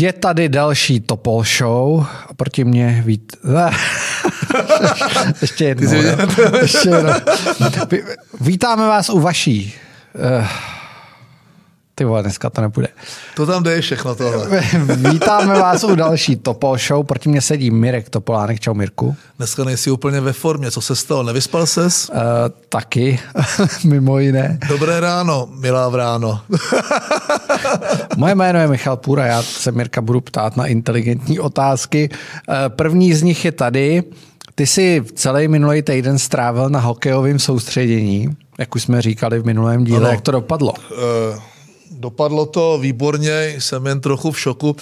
Je tady další Topol Show. Proti mě vít... Ještě jednou. Ještě jednou. Vítáme vás u vaší. Ty vole, dneska to nebude. To tam jde všechno tohle. Vítáme vás u další Topol Show. Proti mě sedí Mirek Topolánek. Čau Mirku. Dneska nejsi úplně ve formě. Co se stalo? Nevyspal ses? Uh, taky, mimo jiné. Dobré ráno, milá vráno. Moje jméno je Michal Půra, já se Mirka budu ptát na inteligentní otázky. Uh, první z nich je tady. Ty jsi celý minulý týden strávil na hokejovém soustředění, jak už jsme říkali v minulém díle. Ano. Jak to dopadlo? Uh Dopadlo to výborně, jsem jen trochu v šoku.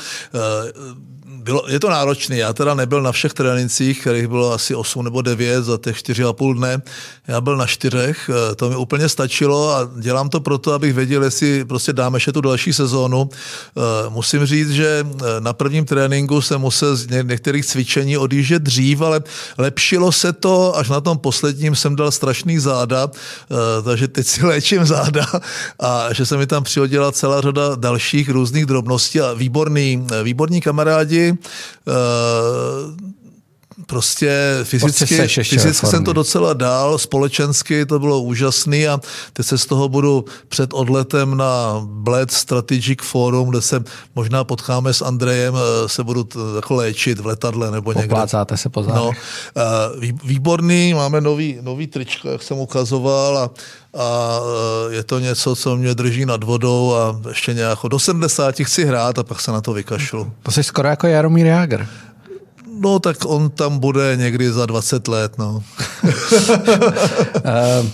Bylo, je to náročné. Já teda nebyl na všech trénincích, kterých bylo asi 8 nebo 9 za těch 4,5 dne. Já byl na čtyřech, eh, to mi úplně stačilo a dělám to proto, abych věděl, jestli prostě dáme ještě tu další sezónu. Eh, musím říct, že eh, na prvním tréninku jsem musel z některých cvičení odjíždět dřív, ale lepšilo se to, až na tom posledním jsem dal strašný záda, takže teď si léčím záda a že se mi tam přihodila celá řada dalších různých drobností a výborný, výborní kamarádi, Uh, prostě fyzicky, prostě fyzicky jsem to docela dál, společensky to bylo úžasný a teď se z toho budu před odletem na Bled Strategic Forum, kde se možná potkáme s Andrejem, eh, se budu t, jako léčit v letadle nebo někde. Poplácáte se po no, eh, Výborný, máme nový, nový tričko, jak jsem ukazoval a a je to něco, co mě drží nad vodou a ještě nějak do 70 chci hrát a pak se na to vykašlu. To jsi skoro jako Jaromír Jágr. No, tak on tam bude někdy za 20 let, no. Eh,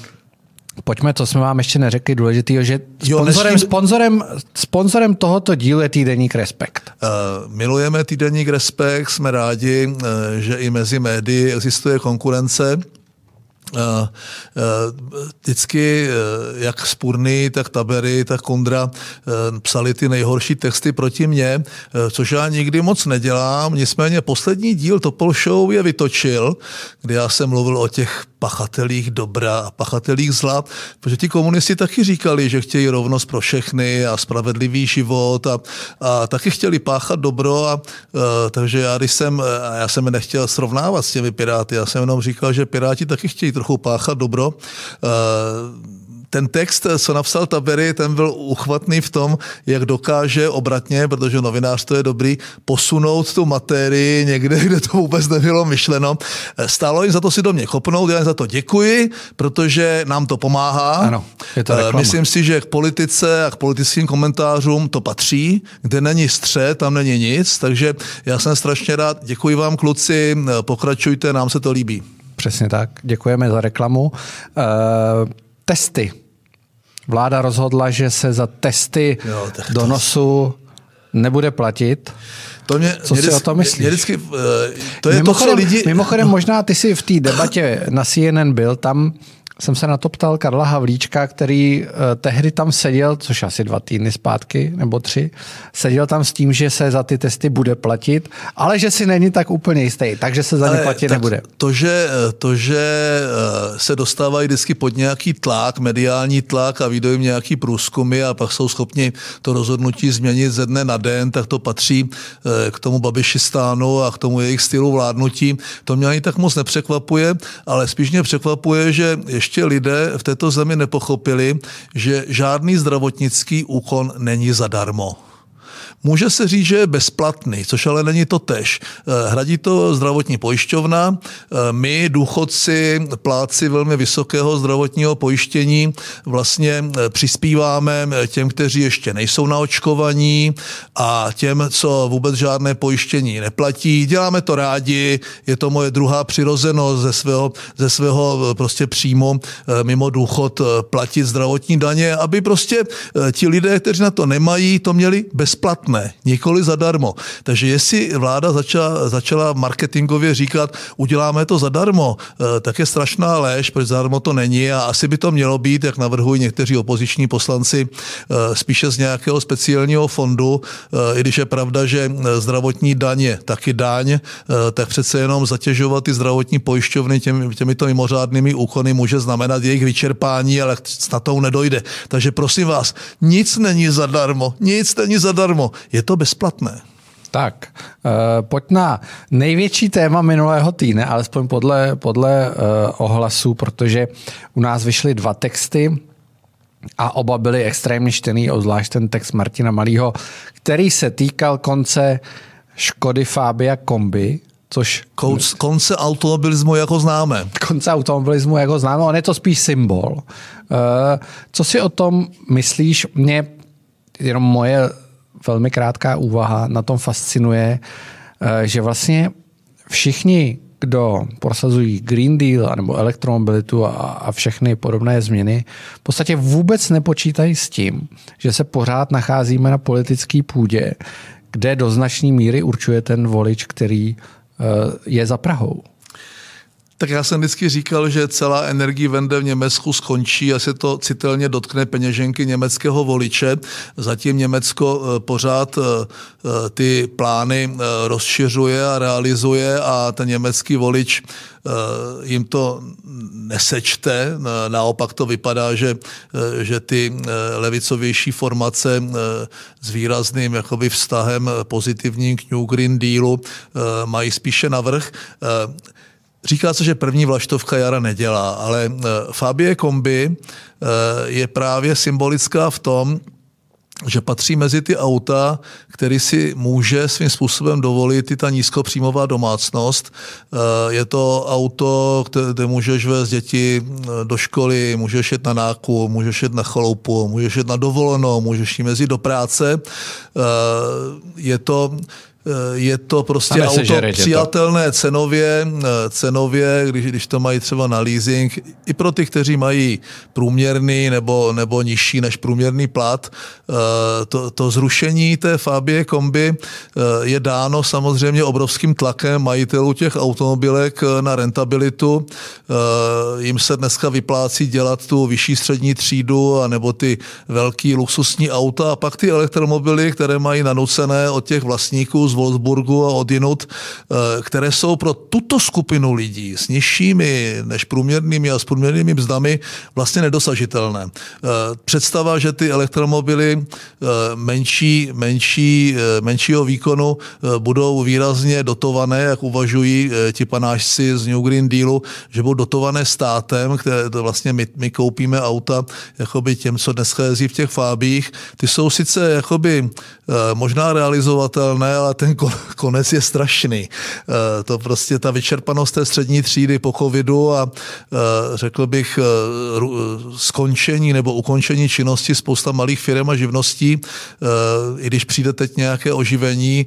pojďme, co jsme vám ještě neřekli důležitého, že sponzorem, sponzorem, sponzorem tohoto dílu je týdeník Respekt. Uh, milujeme týdeník Respekt, jsme rádi, uh, že i mezi médii existuje konkurence. Eh, eh, vždycky eh, jak Spurny, tak Tabery, tak Kondra psali ty nejhorší texty proti mně, což já nikdy moc nedělám. Nicméně poslední díl Topol Show je vytočil, kdy já jsem mluvil o těch pachatelích dobra a pachatelích zla, protože ti komunisti taky říkali, že chtějí rovnost pro všechny a spravedlivý život a, a taky chtěli páchat dobro a, a takže já, když jsem, já jsem nechtěl srovnávat s těmi piráty, já jsem jenom říkal, že piráti taky chtějí trochu páchat dobro. Uh, ten text, co napsal Tabery, ten byl uchvatný v tom, jak dokáže obratně, protože novinář to je dobrý, posunout tu materii někde, kde to vůbec nebylo myšleno. Stálo jim za to si do mě kopnout, já jim za to děkuji, protože nám to pomáhá. Ano, je to eh, reklama. Myslím si, že k politice a k politickým komentářům to patří, kde není střed, tam není nic, takže já jsem strašně rád. Děkuji vám, kluci, pokračujte, nám se to líbí. Přesně tak, děkujeme za reklamu. Uh, testy Vláda rozhodla, že se za testy jo, do nosu nebude platit. To mě, Co mě si vždy, o tom myslíš? Mě vždycky, eh, to je mimochodem, to, co lidi... Mimochodem, možná ty jsi v té debatě na CNN byl, tam jsem se na to ptal Karla Havlíčka, který uh, tehdy tam seděl, což asi dva týdny zpátky, nebo tři, seděl tam s tím, že se za ty testy bude platit, ale že si není tak úplně jistý, takže se za ně platit nebude. To že, to, že uh, se dostávají vždycky pod nějaký tlak, mediální tlak a jim nějaký průzkumy a pak jsou schopni to rozhodnutí změnit ze dne na den, tak to patří k tomu babišistánu a k tomu jejich stylu vládnutí. To mě ani tak moc nepřekvapuje, ale spíš mě překvapuje, že ještě lidé v této zemi nepochopili, že žádný zdravotnický úkon není zadarmo. Může se říct, že je bezplatný, což ale není to tež. Eh, hradí to zdravotní pojišťovna. Eh, my, důchodci, pláci velmi vysokého zdravotního pojištění, vlastně eh, přispíváme těm, kteří ještě nejsou naočkovaní a těm, co vůbec žádné pojištění neplatí. Děláme to rádi, je to moje druhá přirozenost ze svého, ze svého prostě přímo mimo důchod platit zdravotní daně, aby prostě ti lidé, kteří na to nemají, to měli bezplatné bezplatné, nikoli zadarmo. Takže jestli vláda začala, začala marketingově říkat, uděláme to zadarmo, eh, tak je strašná lež, protože zadarmo to není a asi by to mělo být, jak navrhují někteří opoziční poslanci, eh, spíše z nějakého speciálního fondu, eh, i když je pravda, že zdravotní daň je taky daň, tak přece jenom zatěžovat ty zdravotní pojišťovny těmi, těmito mimořádnými úkony může znamenat jejich vyčerpání, ale na to nedojde. Takže prosím vás, nic není zadarmo, nic není zadarmo je to bezplatné. Tak, uh, pojď na největší téma minulého týdne, alespoň podle, podle uh, ohlasu, protože u nás vyšly dva texty a oba byly extrémně čtený, obzvlášť ten text Martina Malýho, který se týkal konce Škody Fabia Kombi, což... Konce, konce automobilismu jako známe. Konce automobilismu jako známe, on je to spíš symbol. Uh, co si o tom myslíš? Mě jenom moje velmi krátká úvaha na tom fascinuje, eh, že vlastně všichni, kdo prosazují Green Deal nebo elektromobilitu a, a všechny podobné změny, v podstatě vůbec nepočítají s tím, že se pořád nacházíme na politické půdě, kde do značné míry určuje ten volič, který eh, je za Prahou. Tak já jsem vždycky říkal, že celá energie vende v Německu skončí a se to citelně dotkne peněženky německého voliče. Zatím Německo eh, pořád eh, eh, ty plány rozšiřuje a realizuje a ten německý volič jim to nesečte. Naopak to vypadá, že, že ty levicovější formace s výrazným jakoby vztahem pozitivním k New Green Dealu mají spíše navrh. Říká se, že první vlaštovka jara nedělá, ale eh, Fabie Kombi eh, je právě symbolická v tom, že patří mezi ty auta, který si může svým způsobem dovolit i ta nízkopříjmová domácnost. Eh, je to auto, kde můžeš vést děti do školy, můžeš jet na nákup, můžeš jet na chaloupu, můžeš jet na dovolenou, můžeš jít mezi do práce. Je to je to prostě auto přijatelné cenově, eh, cenově když, když to mají třeba na leasing, i pro ty, kteří mají průměrný nebo, nebo nižší než průměrný plat. Eh, to, to zrušení té Fabie kombi je dáno samozřejmě obrovským tlakem majitelů těch automobilek na rentabilitu. Jim se dneska vyplácí dělat tu vyšší střední třídu a nebo ty velký luxusní auta a pak ty elektromobily, které mají nanucené od těch vlastníků Wolfsburgu a odinut, eh, které jsou pro tuto skupinu lidí s nižšími než průměrnými a s průměrnými mzdami vlastně nedosažitelné. Eh, představa, že ty elektromobily eh, menší, menší, menšího výkonu budou výrazně dotované, jak uvažují ti panášci z New Green Dealu, že budou dotované státem, které to vlastně my, my koupíme auta jakoby těm, co dneska jezdí v těch fábích. Ty jsou sice jakoby možná realizovatelné, ale ten konec je strašný. Eh, to prostě ta vyčerpanost té střední třídy po covidu a eh, řekl bych eh, skončení nebo ukončení činnosti spousta malých firm a živností, i když přijde teď nějaké oživení,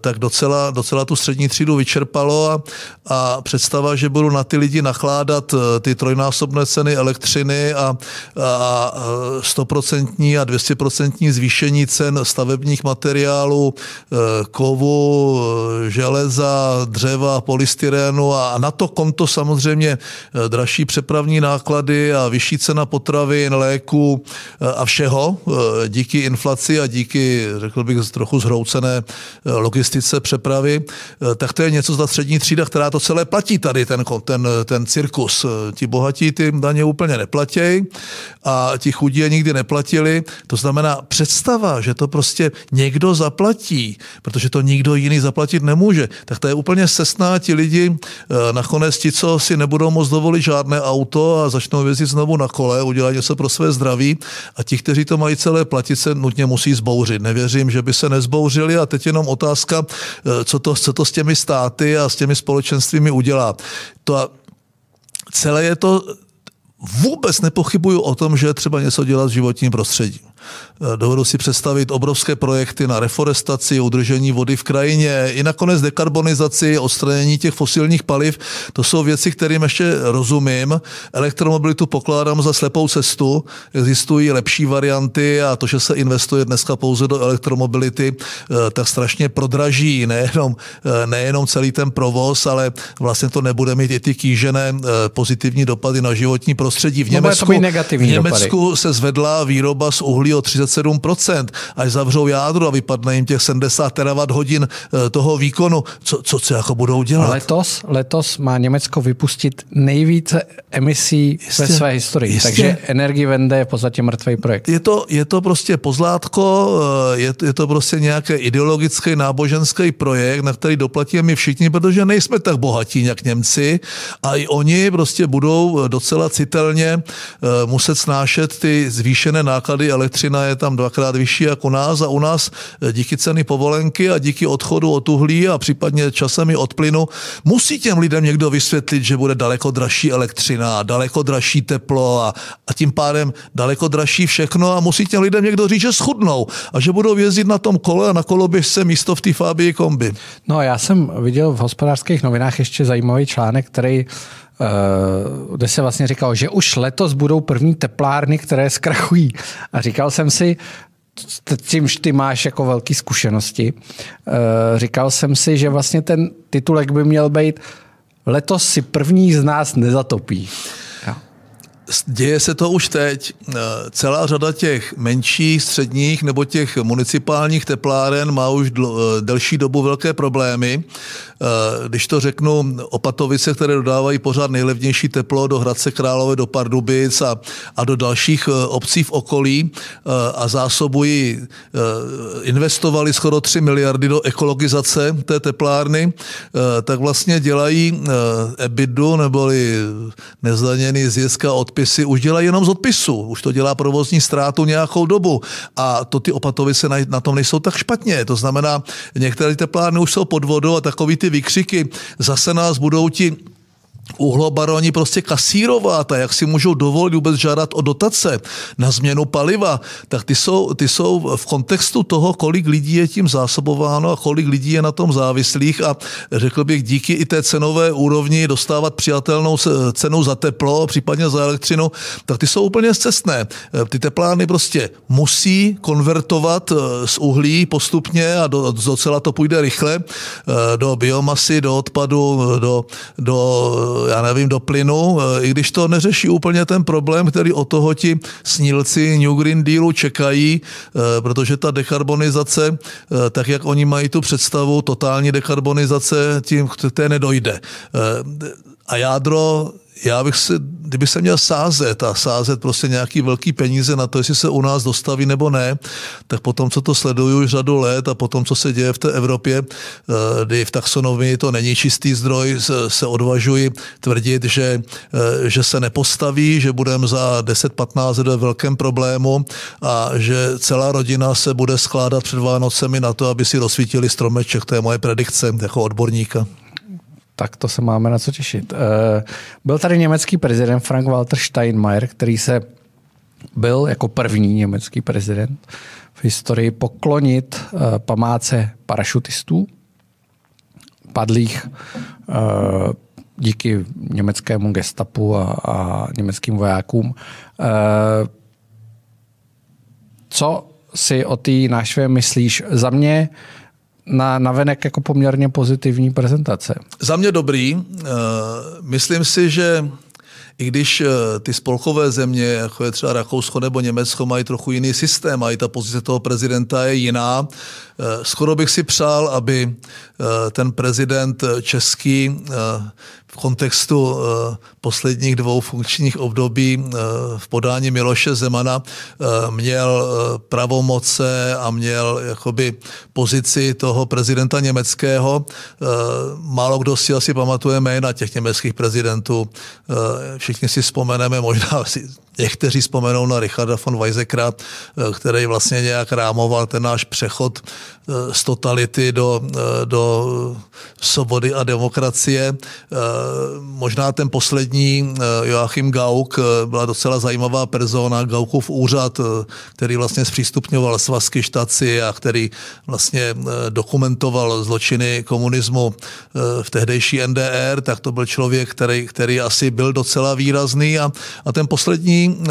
tak docela, docela tu střední třídu vyčerpalo a, a představa, že budu na ty lidi nakládat ty trojnásobné ceny elektřiny a, a 100% a 200% zvýšení cen stavebních materiálů, kovů, kovu, železa, dřeva, polystyrénu a na to konto samozřejmě eh, dražší přepravní náklady a vyšší cena potravin, léku eh, a všeho eh, díky inflaci a díky, řekl bych, trochu zhroucené logistice přepravy, tak to je něco za střední třída, která to celé platí tady, ten, ten, ten cirkus. Ti bohatí ty daně úplně neplatí a ti chudí je nikdy neplatili. To znamená představa, že to prostě někdo zaplatí, protože to nikdo jiný zaplatit nemůže. Tak to je úplně sesná ti lidi, eh, nakonec ti, co si nebudou moc dovolit žádné auto a začnou jezdit znovu na kole, udělat něco pro své zdraví a ti, kteří to mají celé platit, se nutně musí zbouřit. Nevěřím, že by se nezbouřili a teď jenom otázka, eh, co to, co to s těmi státy a s těmi společenstvími udělá. To celé je to vůbec nepochybuju o tom, že je třeba něco dělat v životním prostředí. Eh, dovedu si představit obrovské projekty na reforestaci, udržení vody v krajině, i nakonec dekarbonizaci, odstranění těch fosilních paliv. To jsou věci, kterým ještě rozumím. Elektromobilitu pokládám za slepou cestu. Existují lepší varianty a to, že se investuje dneska pouze do elektromobility, eh, tak strašně prodraží nejenom, eh, nejenom celý ten provoz, ale vlastně to nebude mít i ty kýžené pozitivní dopady na životní prostředí. V Německu, v Německu se zvedla výroba z uhlí o 37%, až zavřou jádro a vypadne jim těch 70 terawatt hodin eh, toho výkonu, co, co se jako budou dělat? Letos, letos má Německo vypustit nejvíce emisí jistě, ve své historii, jistě. takže Energiewende je v podstatě mrtvý projekt. Je to, je to prostě pozlátko, eh, je, je to prostě nějaký ideologický, náboženský projekt, na který doplatíme my všichni, protože nejsme tak bohatí jak Němci a i oni prostě budou docela citelně eh, muset snášet ty zvýšené náklady. Elektřina je tam dvakrát vyšší jako nás a u nás eh, díky ceny povolenky a díky odchodu od uhlí a případně časem i od plynu musí těm lidem někdo vysvětlit, že bude daleko dražší elektřina, daleko dražší teplo a, a tím pádem daleko dražší všechno a musí těm lidem někdo říct, že schudnou a že budou jezdit na tom kole a na koloběžce místo v té Fabii kombi. No já jsem viděl v hospodářských novinách ještě zajímavý článek, který kde se vlastně říkalo, že už letos budou první teplárny, které zkrachují. A říkal jsem si, čímž ty máš jako velké zkušenosti, eh, říkal jsem si, že vlastně ten titulek by měl být letos si první z nás nezatopí. Děje se to už teď. Eh, celá řada těch menších, středních nebo těch municipálních tepláren má už eh, delší dobu velké problémy. Eh, když to řeknu, Opatovice, které dodávají pořád nejlevnější teplo do Hradce Králové, do Pardubic a, a do dalších obcí v okolí a zásobují, investovali skoro 3 miliardy do ekologizace té teplárny, tak vlastně dělají EBITu neboli nezdaněný zisk a odpisy už dělají jenom z odpisu. Už to dělá provozní ztrátu nějakou dobu. A to ty opatovice na, na tom nejsou tak špatně. To znamená, některé teplárny už jsou pod vodou a takový ty výkřiky, zase nás budou ti uhlobaroni prostě kasírovat a jak si můžou dovolit vůbec žádat o dotace na změnu paliva, tak ty jsou, ty jsou v kontextu toho, kolik lidí je tím zásobováno a kolik lidí je na tom závislých a řekl bych díky i té cenové úrovni dostávat přijatelnou cenu za teplo, případně za elektřinu, tak ty jsou úplně zcestné. Ty teplárny prostě musí konvertovat eh, z uhlí postupně a do, docela to půjde rychle eh, do biomasy, do odpadu, do, do já nevím, do plynu, eh, i když to neřeší úplně ten problém, který o toho ti snílci New Green Dealu čekají, eh, protože ta dekarbonizace, eh, tak jak oni mají tu představu, totální dekarbonizace, tím k té nedojde. A jádro já bych se, kdyby se měl sázet a sázet prostě nějaký velký peníze na to, jestli se u nás dostaví nebo ne, tak potom, co to sleduju už řadu let a potom, co se děje v té Evropě, eh, kdy v taxonomii to není čistý zdroj, se odvažuji tvrdit, že, eh, že se nepostaví, že budeme za 10-15 let ve velkém problému a že celá rodina se bude skládat před Vánocemi na to, aby si rozsvítili stromeček. To je moje predikce jako odborníka tak to se máme na co těšit. Eh, byl tady německý prezident Frank Walter Steinmeier, který se byl jako první německý prezident v historii poklonit eh, památce parašutistů, padlých eh, díky německému gestapu a, a německým vojákům. Co si o té nášvě myslíš? Za mě na, na venek jako poměrně pozitivní prezentace. Za mě dobrý. Eh, myslím si, že i když eh, ty spolkové země, jako je třeba Rakousko nebo Německo, mají trochu jiný systém a i ta pozice toho prezidenta je jiná, eh, skoro bych si přál, aby ten prezident český v kontextu eh, posledních dvou funkčních období eh, v podání Miloše Zemana eh, měl pravomoce a měl jakoby pozici toho prezidenta německého. Málo kdo si asi pamatuje jména těch německých prezidentů. Všichni si vzpomeneme, možná si Někteří vzpomenou na Richarda von Weizsäckera, který vlastně nějak rámoval ten náš přechod z totality do, do svobody a demokracie. Možná ten poslední Joachim Gauck byla docela zajímavá persona, Gauckův úřad, který vlastně zpřístupňoval svazky štaci a který vlastně dokumentoval zločiny komunismu v tehdejší NDR, tak to byl člověk, který, který asi byl docela výrazný a, a ten poslední uh,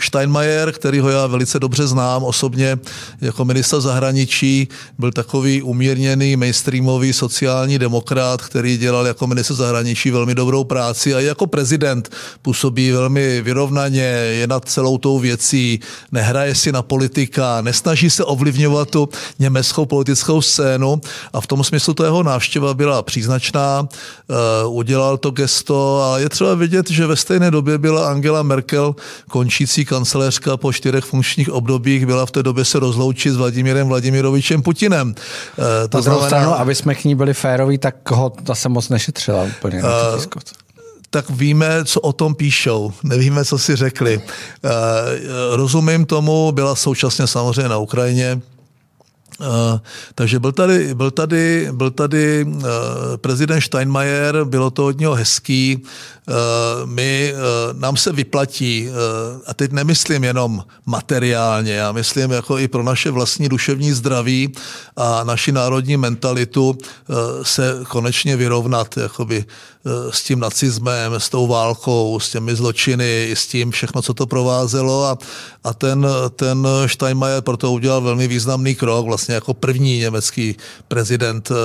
Steinmeier, kterýho já velice dobře znám osobně jako minister zahraničí, byl takový umírněný, mainstreamový sociální demokrat, který dělal jako minister zahraničí velmi dobrou práci a jako prezident působí velmi vyrovnaně, je nad celou tou věcí, nehraje si na politika, nesnaží se ovlivňovat tu německou politickou scénu a v tom smyslu to jeho návštěva byla příznačná, uh, udělal to gesto a je třeba vidět, že ve stejné době byla Angela Merkel končící kancelářka po čtyřech funkčních obdobích, byla v té době se rozloučit s Vladimírem Vladimirovičem Putinem. Uh, to Na znamená, stranu, aby jsme k ní byli féroví, tak ho zase moc nešetřila úplně. Uh, tak víme, co o tom píšou, nevíme, co si řekli. Rozumím tomu, byla současně samozřejmě na Ukrajině, Uh, takže byl tady, byl tady, byl tady uh, prezident Steinmeier, bylo to od něho hezký, uh, my, nám se vyplatí, a teď nemyslím jenom materiálně, já myslím jako i pro naše vlastní duševní zdraví a naši národní mentalitu se konečně vyrovnat jakoby, s tím nacismem, s tou válkou, s těmi zločiny, s tím všechno, co to provázelo. A, a ten, ten Steinmeier proto udělal velmi významný krok, vlastně jako první německý prezident uh,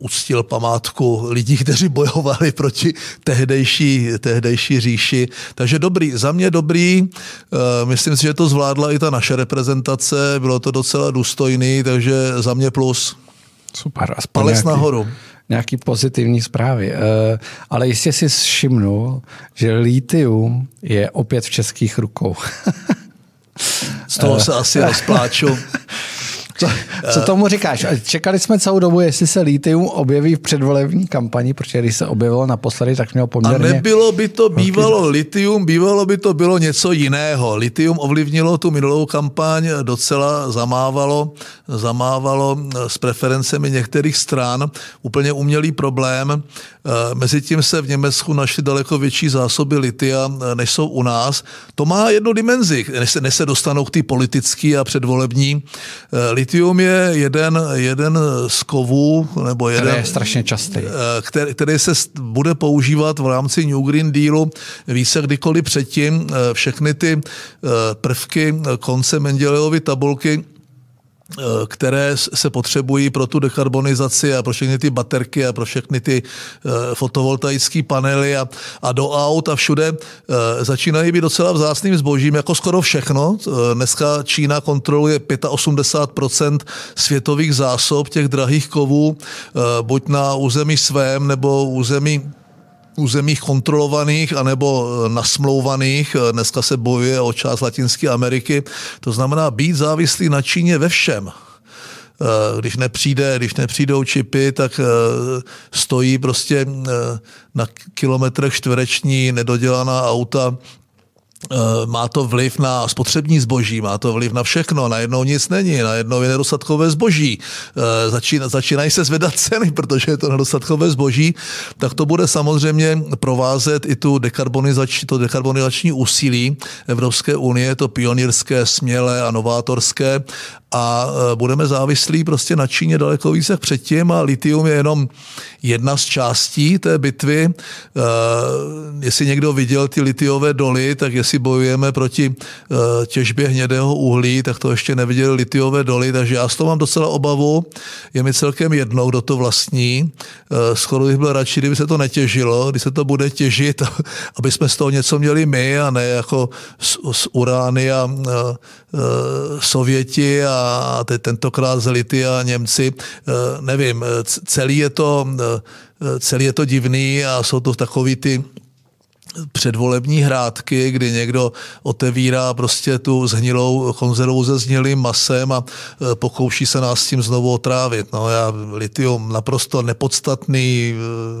uctil památku lidí, kteří bojovali proti tehdejší, tehdejší říši. Takže dobrý, za mě dobrý, uh, myslím si, že to zvládla i ta naše reprezentace, bylo to docela důstojný, takže za mě plus. Super, aspoň Palec nějaký... nahoru nějaký pozitivní zprávy. Eh, ale jistě si všimnul, že litium je opět v českých rukou. Z toho se asi rozpláču. Co, co tomu říkáš? Čekali jsme celou dobu, jestli se litium objeví v předvolební kampani, protože když se objevilo naposledy, tak mělo poměrně... A nebylo by to bývalo litium, bývalo by to bylo něco jiného. Litium ovlivnilo tu minulou kampaň, docela zamávalo, zamávalo s preferencemi některých stran. Úplně umělý problém. Eh, Mezitím se v Německu našly daleko větší zásoby litia, eh, než jsou u nás. To má jednu dimenzi, než se, než se dostanou k té politické a předvolební. Eh, litium je jeden, jeden z kovů, nebo jeden... Který je strašně častý. Který, který se bude používat v rámci New Green Dealu více kdykoliv předtím. Všechny ty prvky konce Mendelejovy tabulky Eh, které se potřebují pro tu dekarbonizaci a pro všechny ty baterky a pro všechny ty eh, fotovoltaické panely a, a do aut a všude eh, začínají být docela vzácným zbožím, jako skoro všechno. Dneska Čína kontroluje 85% světových zásob těch drahých kovů, buď na území svém nebo území územích kontrolovaných anebo eh, nasmlouvaných. Eh, dneska se bojuje o část Latinské Ameriky. To znamená být závislý na Číně ve všem eh, když nepřijde, když nepřijdou čipy, tak stojí prostě na kilometrech čtvereční nedodělaná auta má to vliv na spotřební zboží, má to vliv na všechno, najednou nic není, najednou je nedostatkové zboží, eh, Začína, začínají se zvedat ceny, protože je to nedostatkové zboží, tak to bude samozřejmě provázet i tu dekarbonizační, to dekarbonizační úsilí Evropské unie, to pionýrské, smělé a novátorské a e, budeme závislí prostě na Číně daleko více předtím a litium je jenom jedna z částí té bitvy. E, jestli někdo viděl ty litiové doly, tak jestli bojujeme proti e, těžbě hnědého uhlí, tak to ještě neviděl litiové doly, takže já z toho mám docela obavu. Je mi celkem jednou, kdo to vlastní. Skoro bych byl radši, kdyby se to netěžilo, když se to bude těžit, aby jsme z toho něco měli my a ne jako z, z urány a Sověti a teď tentokrát z a Němci, eh, nevím, celý je to, eh, celý je to divný a jsou to takový ty předvolební hrádky, kdy někdo otevírá prostě tu zhnilou konzervu se zhnilým masem a eh, pokouší se nás s tím znovu otrávit. No já litium naprosto nepodstatný,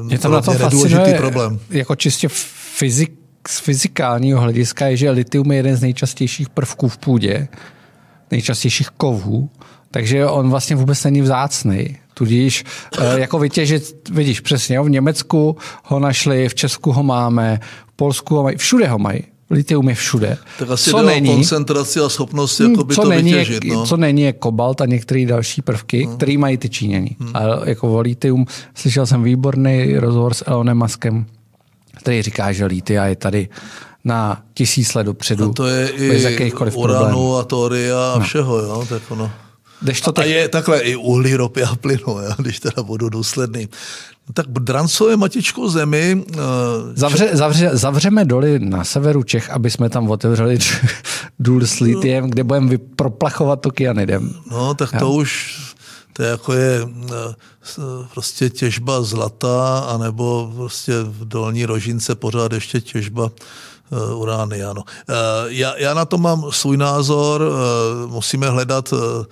je tam na to nedůležitý problém. Jako čistě fyzik, z fyzikálního hlediska je, že litium je jeden z nejčastějších prvků v půdě nejčastějších kovů, takže on vlastně vůbec není vzácný. Tudíž eh, jako vytěžit, vidíš přesně, v Německu ho našli, v Česku ho máme, v Polsku ho mají, všude ho mají. Litium je všude. Tak asi co není, koncentraci a schopnost jako by co to není vytěžit. Je, no. Co není je kobalt a některé další prvky, hmm. které mají ty Číňani. Hmm. A jako o litium slyšel jsem výborný rozhovor s Elonem Muskem, který říká, že litia je tady na tisíc let dopředu. A to je i uranu a toria a no. všeho, jo, tak ono. Když to tak... A je takhle i uhlí, ropy a plynu, jo, když teda budu důsledný. No tak drancové matičkou zemi. Uh, zavře, zavře, zavřeme doly na severu Čech, aby jsme tam otevřeli důl s litiem, kde budeme proplachovat to kyanidem. No, tak to jo. už to je jako je eh, prostě těžba zlata, anebo prostě v dolní rožince pořád ještě těžba eh, urány, ano. Já, já na to mám svůj názor, musíme hledat Eh,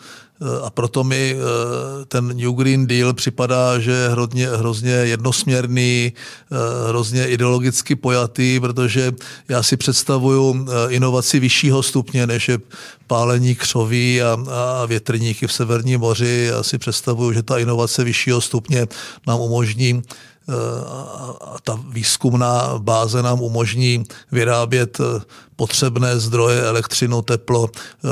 a proto mi eh, ten New Green Deal připadá, že je hrozně, hrozně jednosměrný, eh, hrozně ideologicky pojatý, protože já si představuju inovaci vyššího stupně, než je pálení křoví a, a větrníky v Severním moři. Já si představuju, že ta inovace vyššího stupně nám umožní a ta výzkumná báze nám umožní vyrábět potřebné zdroje, elektřinu, teplo eh,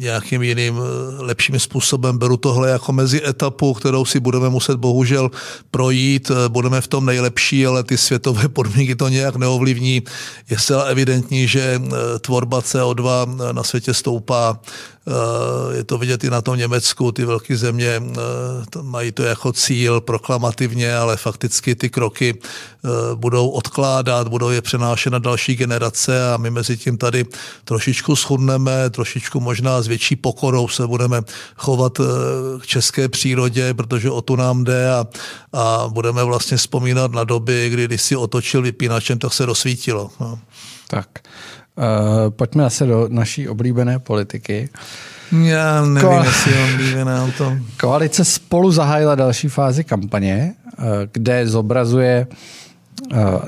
nějakým jiným eh, lepším způsobem. Beru tohle jako mezi etapu, kterou si budeme muset bohužel projít. Eh, budeme v tom nejlepší, ale ty světové podmínky to nějak neovlivní. Je zcela evidentní, že tvorba CO2 na světě stoupá. Je to vidět i na tom Německu, ty velké země mají to jako cíl proklamativně, ale fakticky ty kroky budou odkládat, budou je přenášet na další generace a my mezi tím tady trošičku shodneme, trošičku možná s větší pokorou se budeme chovat eh, k české přírodě, protože o tu nám jde a, a budeme vlastně vzpomínat na doby, kdy když si otočil vypínačem, tak se rozsvítilo. No. Tak, uh, pojďme asi do naší oblíbené politiky. Já nevím, Ko- jestli je oblíbená to. Koalice spolu zahájila další fázi kampaně, uh, kde zobrazuje Eh,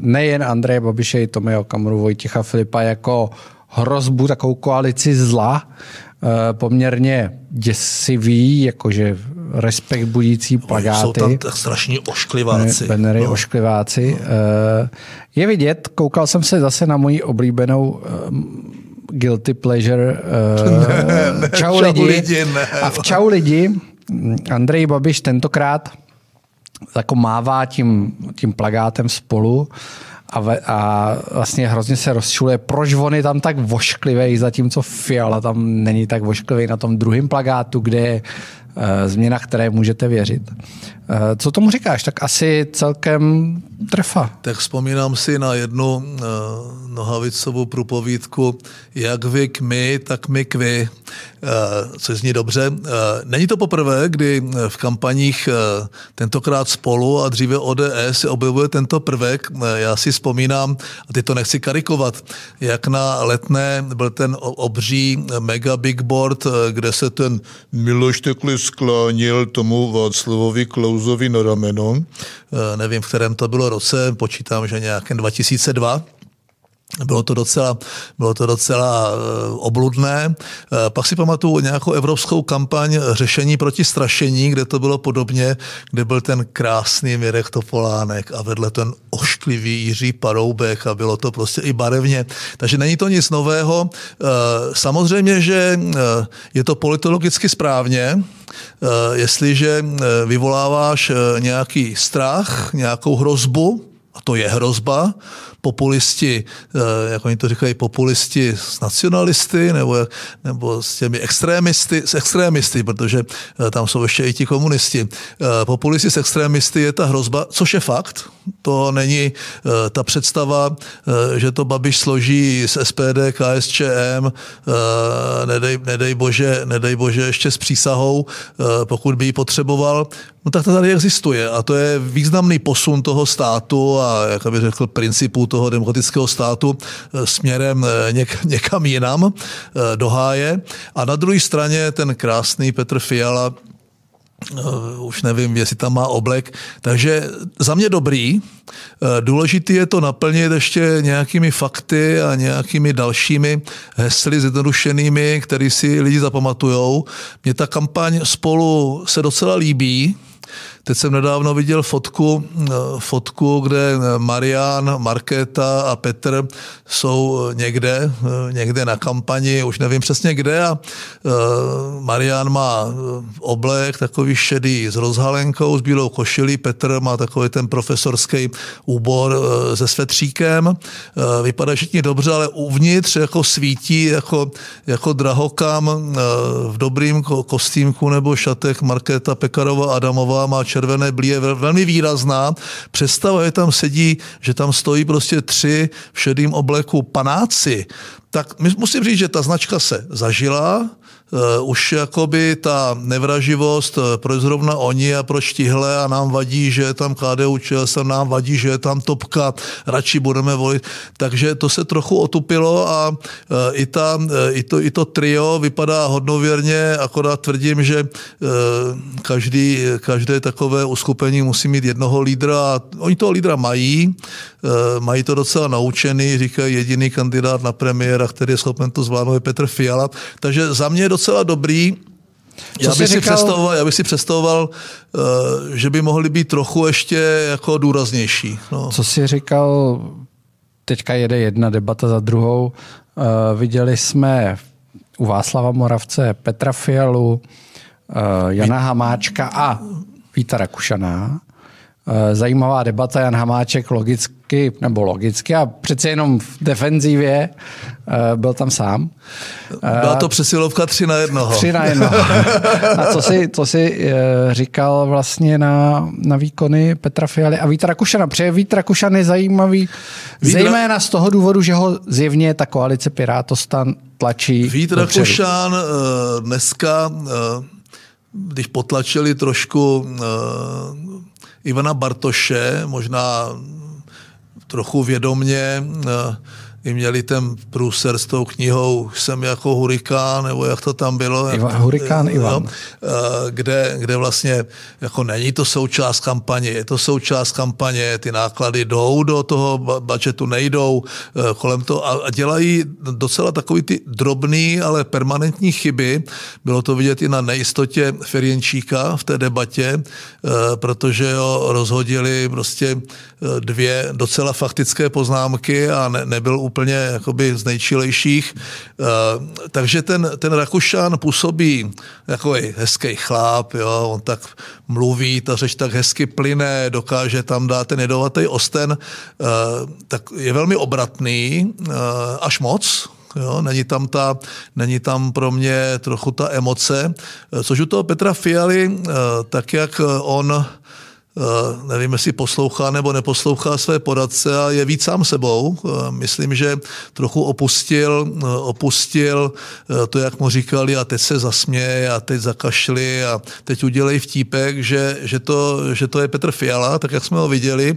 nejen Andreje Babiše, i Tomio Okamuru, Vojtěcha Filipa jako hrozbu, takovou koalici zla, eh, poměrně děsivý, jakože respekt budící plagáty. Jsou tam tak strašní oškliváci. Benery no. oškliváci. No. Je vidět, koukal jsem se zase na moji oblíbenou guilty pleasure ne, Čau, čau lidi. lidi ne. A v Čau lidi Andrej Babiš tentokrát jako mává tím, tím plagátem spolu a, ve, a vlastně hrozně se rozčuluje, proč on je tam tak vošklivý, zatímco Fiala tam není tak vošklivý na tom druhém plagátu, kde je e, změna, které můžete věřit. E, co tomu říkáš? Tak asi celkem trefa. Tak vzpomínám si na jednu e, Nohavicovou průpovídku, jak vy k my, tak my k vy, což zní dobře. Není to poprvé, kdy v kampaních tentokrát spolu a dříve ODS se objevuje tento prvek. Já si vzpomínám, a teď to nechci karikovat, jak na letné byl ten obří mega big board, kde se ten Miloš Tekli sklánil tomu Václavovi Klauzovi na rameno. Nevím, v kterém to bylo roce, počítám, že nějakém 2002. Bylo to docela, bylo to docela eh, obludné. Eh, pak si pamatuju nějakou evropskou kampaň řešení proti strašení, kde to bylo podobně, kde byl ten krásný Mirek Topolánek a vedle ten ošklivý Jiří Paroubek a bylo to prostě i barevně. Takže není to nic nového. Eh, samozřejmě, že je to politologicky správně, jestliže vyvoláváš nějaký strach, nějakou hrozbu, a to je hrozba, populisti, eh, jak oni to říkají, populisti s nacionalisty nebo, nebo s těmi extrémisty, s extrémisty, protože eh, tam jsou ještě i ti komunisti. Eh, populisti s extrémisty je ta hrozba, což je fakt. To není ta představa, že to Babiš složí z SPD, KSČM, nedej, nedej, bože, nedej bože ještě s přísahou, pokud by ji potřeboval, no tak to tady existuje a to je významný posun toho státu a, jak bych řekl, principů toho demokratického státu eh, směrem eh, něk, někam jinam eh, do háje. A na druhé straně ten krásný Petr Fiala, už nevím, jestli tam má oblek. Takže za mě dobrý. Důležitý je to naplnit ještě nějakými fakty a nějakými dalšími hesly zjednodušenými, které si lidi zapamatujou. Mně ta kampaň spolu se docela líbí, teď jsem nedávno viděl fotku, fotku, kde Marian, Markéta a Petr jsou někde, někde na kampani, už nevím přesně kde a Marian má oblek takový šedý s rozhalenkou, s bílou košilí, Petr má takový ten profesorský úbor se svetříkem, vypadá všichni dobře, ale uvnitř jako svítí jako, jako drahokam v dobrým kostýmku nebo šatech Markéta Pekarová Adamová má červené blíje velmi výrazná. Představa je tam sedí, že tam stojí prostě tři v šedým obleku panáci. Tak musím říct, že ta značka se zažila, už jakoby ta nevraživost, eh, proč zrovna oni a proč tihle a nám vadí, že je tam KDU ČSL, nám vadí, že je tam topka, radši budeme volit. Takže to se trochu otupilo a uh, i, ta, i, to, i to trio vypadá hodnověrně, akorát tvrdím, že každý, každé takové uskupení musí mít jednoho lídra a oni toho lídra mají, mají to docela naučený, říkají jediný kandidát na premiéra, který je schopen to zvládnout, je Petr Fiala. Takže za mě je docela dobrý. Já bych, si představoval, já bych si představoval, uh, že by mohli být trochu ještě jako důraznější. No. Co jsi říkal, teďka jede jedna debata za druhou. Uh, viděli jsme u Václava Moravce Petra Fialu, Jana Hamáčka a Víta Rakušaná. Zajímavá debata, Jan Hamáček logicky, nebo logicky a přece jenom v defenzivě byl tam sám. Byla to přesilovka tři na jednoho. Tři na jednoho. A co si, co si říkal vlastně na, na výkony Petra Fialy a Vítra Rakušana? Protože Vít Rakušan je zajímavý, Vítra... zejména z toho důvodu, že ho zjevně ta koalice Pirátostan tlačí Vít Rakušan dneska, když potlačili trošku Ivana Bartoše, možná trochu vědomně, eh, i měli ten průser s tou knihou Jsem jako hurikán, nebo jak to tam bylo. Iva, hurikán Ivan. No, kde, kde vlastně jako není to součást kampaně, je to součást kampaně, ty náklady jdou do toho budžetu, nejdou eh, kolem toho a dělají docela takový ty drobný, ale permanentní chyby. Bylo to vidět i na nejistotě Ferjenčíka v té debatě, eh, protože ho rozhodili prostě dvě docela faktické poznámky a ne, nebyl úplně jakoby z nejčilejších. Eh, takže ten, ten Rakušan působí jako hezký chlap, jo, on tak mluví, ta řeč tak hezky plyne, dokáže tam dát ten jedovatý osten, eh, tak je velmi obratný, eh, až moc, Jo, není, tam ta, není tam pro mě trochu ta emoce, což u toho Petra Fialy, tak jak on nevím, jestli poslouchá nebo neposlouchá své poradce a je víc sám sebou. Eh, myslím, že trochu opustil, eh, opustil to, jak mu říkali, a teď se zasměje a teď zakašli a teď udělej vtípek, že, že, to, že to je Petr Fiala, tak jak jsme ho viděli.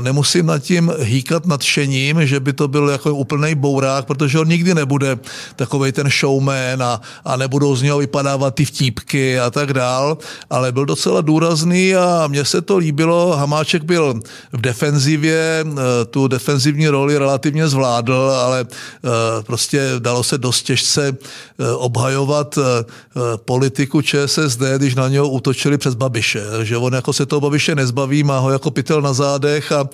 Nemusím nad tím hýkat nadšením, že by to byl jako úplný bourák, protože on nikdy nebude takový ten showman a, a nebudou z něho vypadávat ty vtípky a tak dál, ale byl docela důrazný a mně se to líbilo. Hamáček byl v defenzivě, eh, tu defenzivní roli relativně zvládl, ale eh, prostě dalo se dost těžce eh, obhajovat politiku ČSSD, když na něho útočili přes Babiše. Že on jako se toho Babiše nezbaví, má ho jako pytel na zádech a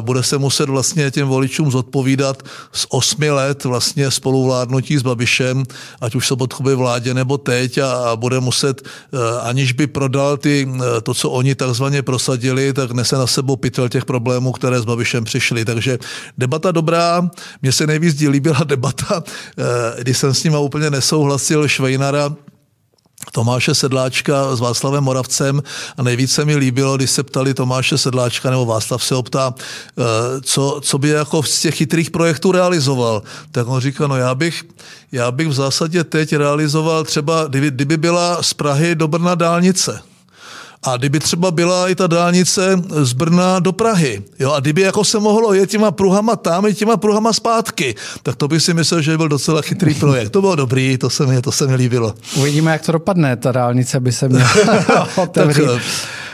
bude se muset vlastně těm voličům zodpovídat z osmi let vlastně spoluvládnutí s Babišem, ať už Sobotkově vládě nebo teď a, bude muset, aniž by prodal ty, to, co oni takzvaně prosadili, tak nese na sebou pytel těch problémů, které s Babišem přišly. Takže debata dobrá. Mně se nejvíc líbila debata, eh, když jsem s ním úplně nesouhlasil Švejnara, Tomáše Sedláčka s Václavem Moravcem a nejvíce mi líbilo, když se ptali Tomáše Sedláčka, nebo Václav se optá, eh, co, co by jako z těch chytrých projektů realizoval. Tak on říká, no já bych, já bych v zásadě teď realizoval třeba, kdyby, kdyby byla z Prahy do Brna dálnice, a kdyby třeba byla i ta dálnice z Brna do Prahy, jo, a kdyby jako se mohlo jet těma pruhama tam i těma pruhama zpátky, tak to bych si myslel, že byl docela chytrý projekt. To bylo dobrý, to se mi, to se mi líbilo. Uvidíme, jak to dopadne. Ta dálnice by se měla otevřít.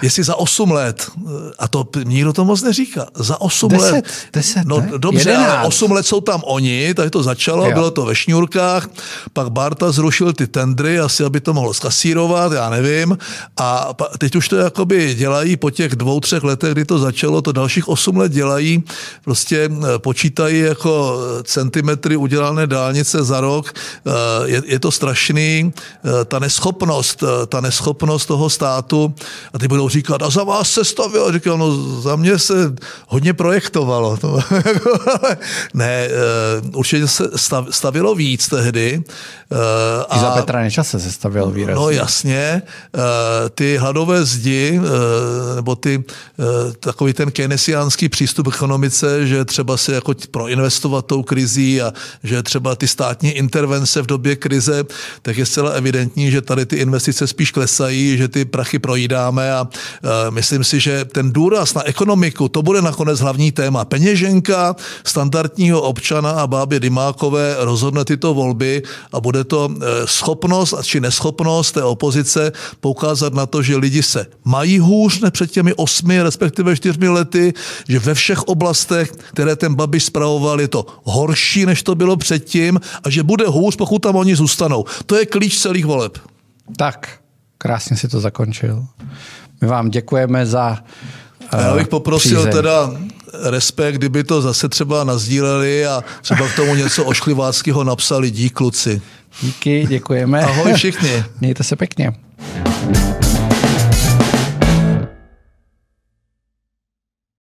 Jestli za 8 let, a to nikdo to moc neříká, za 8 Deset, let. deset, no ne? dobře, Jedenáct. ale 8 let jsou tam oni, tak to začalo, Jo. bylo to ve šňůrkách, pak Barta zrušil ty tendry, asi aby to mohl skasírovat, já nevím, a teď už to jakoby dělají po těch dvou, třech letech, kdy to začalo, to dalších 8 let dělají, prostě eh, počítají jako centimetry udělané dálnice za rok, Eh, je, je to strašný, eh, ta neschopnost, eh, ta neschopnost toho státu, a ty budou říkat, a za vás se stavilo, říkal, no za mě se hodně projektovalo. Ne, eh, určitě se stav, stavilo víc tehdy. eh, I za Petra Nečase se stavěl výrazně. No jasně, eh, ty hladové zdi, nebo ty, takový ten keynesiánský přístup k ekonomice, že třeba se jako proinvestovat tou krizí a že třeba ty státní intervence v době krize, tak je zcela evidentní, že tady ty investice spíš klesají, že ty prachy projídáme a myslím si, že ten důraz na ekonomiku, to bude nakonec hlavní téma. Peněženka standardního občana a bábě Dymákové rozhodne tyto volby a bude to eh, schopnost či neschopnost té opozice poukázat na to, že lidi se mají hůř než před těmi osmi, respektive čtyřmi lety, že ve všech oblastech, které ten Babiš spravoval, je to horší, než to bylo předtím a že bude hůř, pokud tam oni zůstanou. To je klíč celých voleb. Tak, krásně si to zakončil. My vám děkujeme za A já bych eh, poprosil přízeň. teda respekt, kdyby to zase třeba nazdíleli a třeba k tomu něco oškliváckého napsali. Dík, kluci. Díky, děkujeme. Ahoj všichni. Mějte se pěkně.